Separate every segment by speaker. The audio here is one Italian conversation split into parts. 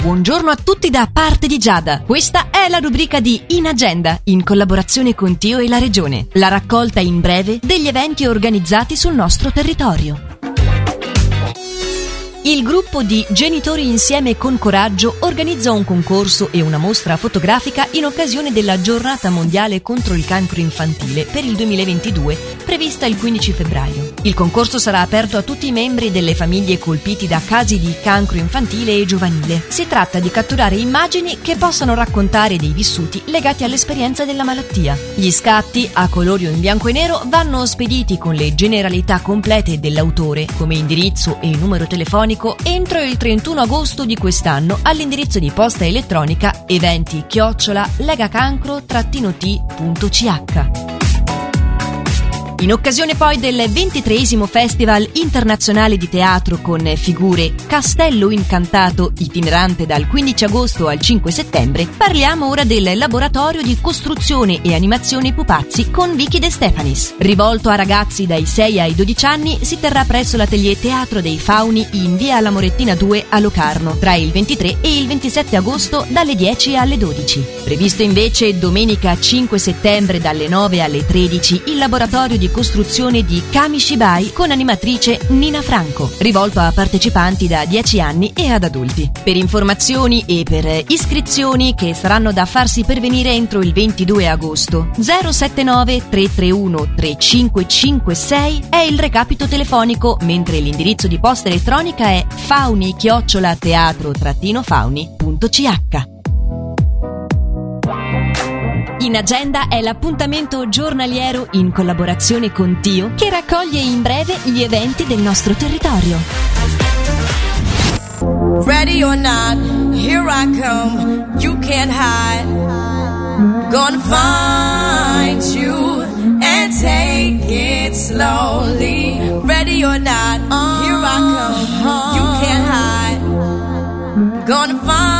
Speaker 1: Buongiorno a tutti da parte di Giada. Questa è la rubrica di In Agenda, in collaborazione con Tio e la Regione. La raccolta in breve degli eventi organizzati sul nostro territorio. Il gruppo di Genitori Insieme con Coraggio organizza un concorso e una mostra fotografica in occasione della giornata mondiale contro il cancro infantile per il 2022, prevista il 15 febbraio. Il concorso sarà aperto a tutti i membri delle famiglie colpiti da casi di cancro infantile e giovanile. Si tratta di catturare immagini che possano raccontare dei vissuti legati all'esperienza della malattia. Gli scatti, a colori o in bianco e nero, vanno spediti con le generalità complete dell'autore, come indirizzo e numero telefonico entro il 31 agosto di quest'anno all'indirizzo di posta elettronica eventi chiocciola legacancro-t.ch. In occasione poi del 23 Festival internazionale di teatro con figure Castello Incantato, itinerante dal 15 agosto al 5 settembre, parliamo ora del laboratorio di costruzione e animazione pupazzi con Vicky De Stefanis. Rivolto a ragazzi dai 6 ai 12 anni, si terrà presso l'atelier Teatro dei Fauni in via La Morettina 2 a Locarno, tra il 23 e il 27 agosto dalle 10 alle 12. Previsto invece domenica 5 settembre dalle 9 alle 13 il laboratorio di costruzione di Kamishibai con animatrice Nina Franco, rivolto a partecipanti da 10 anni e ad adulti. Per informazioni e per iscrizioni che saranno da farsi pervenire entro il 22 agosto, 079 331 3556 è il recapito telefonico, mentre l'indirizzo di posta elettronica è fauni-teatro-fauni.ch. In agenda è l'appuntamento giornaliero in collaborazione con Tio che raccoglie in breve gli eventi del nostro territorio.
Speaker 2: Ready or not, here I come. You can't hide. Gonna find you and take it slowly. Ready or not, here I come. You can't hide. Gonna find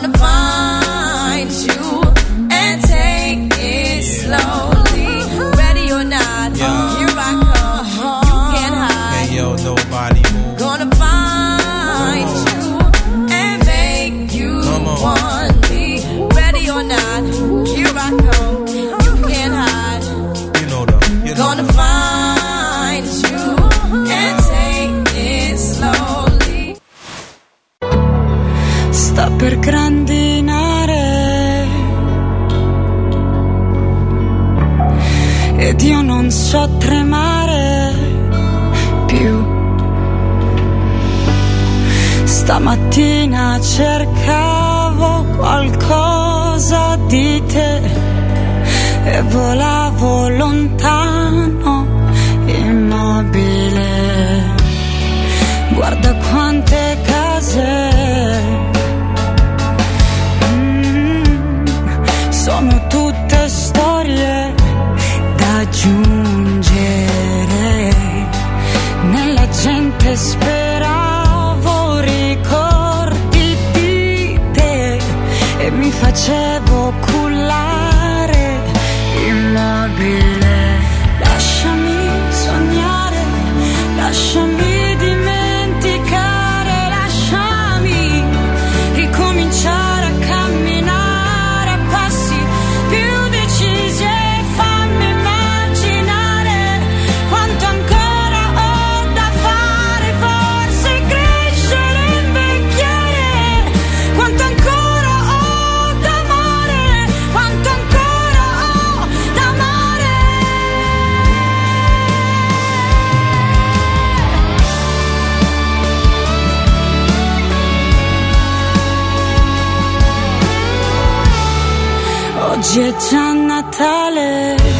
Speaker 2: gonna find you.
Speaker 3: so tremare più. Stamattina cercavo qualcosa di te e volavo lontano mi facevo cullare immobile. Dziecia na talerz